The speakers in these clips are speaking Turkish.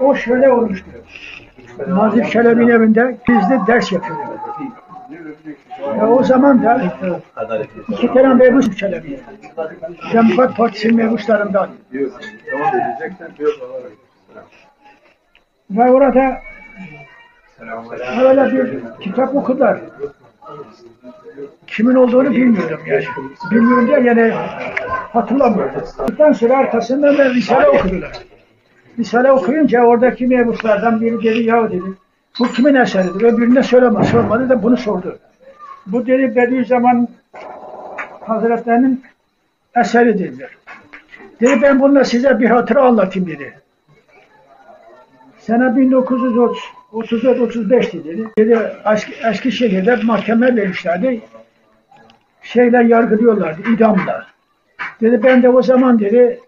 O şöyle olmuştu. Nazif Çelebi'nin evinde gizli ders yapıyordu. Ve o zaman da iki tane mebus Çelebi. Demokrat Partisi mebuslarından. Ve orada öyle bir kitap okudular. Kimin olduğunu bilmiyordum yani. Bilmiyorum diye yani hatırlamıyorum. Ondan sonra arkasından da Risale okudular. Risale okuyunca oradaki mebuslardan biri dedi ya dedi bu kimin eseridir? Öbürüne söyleme, sormadı da bunu sordu. Bu dedi Bediüzzaman Hazretlerinin eseridir. Dedi Dedi ben bununla size bir hatıra anlatayım dedi. Sene 1934-35'ti dedi. Dedi Eski, Eskişehir'de mahkeme vermişlerdi. Şeyler yargılıyorlardı idamla. Dedi ben de o zaman dedi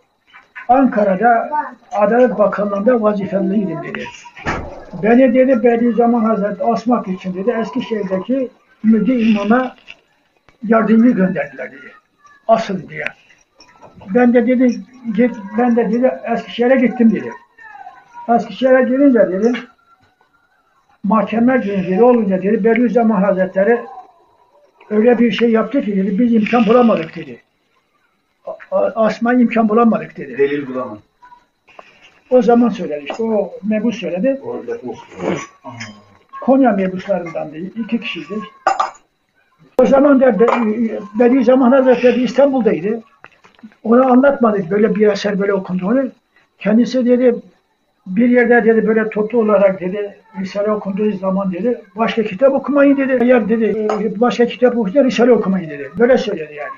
Ankara'da Adalet Bakanlığı'nda vazifeliydim dedi. Beni dedi Bediüzzaman Hazretleri asmak için dedi Eskişehir'deki müdür imama yardımcı gönderdiler dedi. Asıl diye. Ben de dedi git, ben de dedi Eskişehir'e gittim dedi. Eskişehir'e girince dedi mahkeme dedi olunca dedi Bediüzzaman Hazretleri öyle bir şey yaptı ki dedi biz imkan bulamadık dedi. Asma imkan bulamadık dedi. Delil bulamam. O zaman söyledi işte o mebus söyledi. Konya mebuslarından değil, iki kişiydi. O zaman da Be- Bediüzzaman Hazretleri İstanbul'daydı. Ona anlatmadık böyle bir eser böyle okunduğunu. Kendisi dedi bir yerde dedi böyle toplu olarak dedi Risale okunduğu zaman dedi başka kitap okumayın dedi. Eğer dedi başka kitap okuyunca Risale okumayın dedi. Böyle söyledi yani.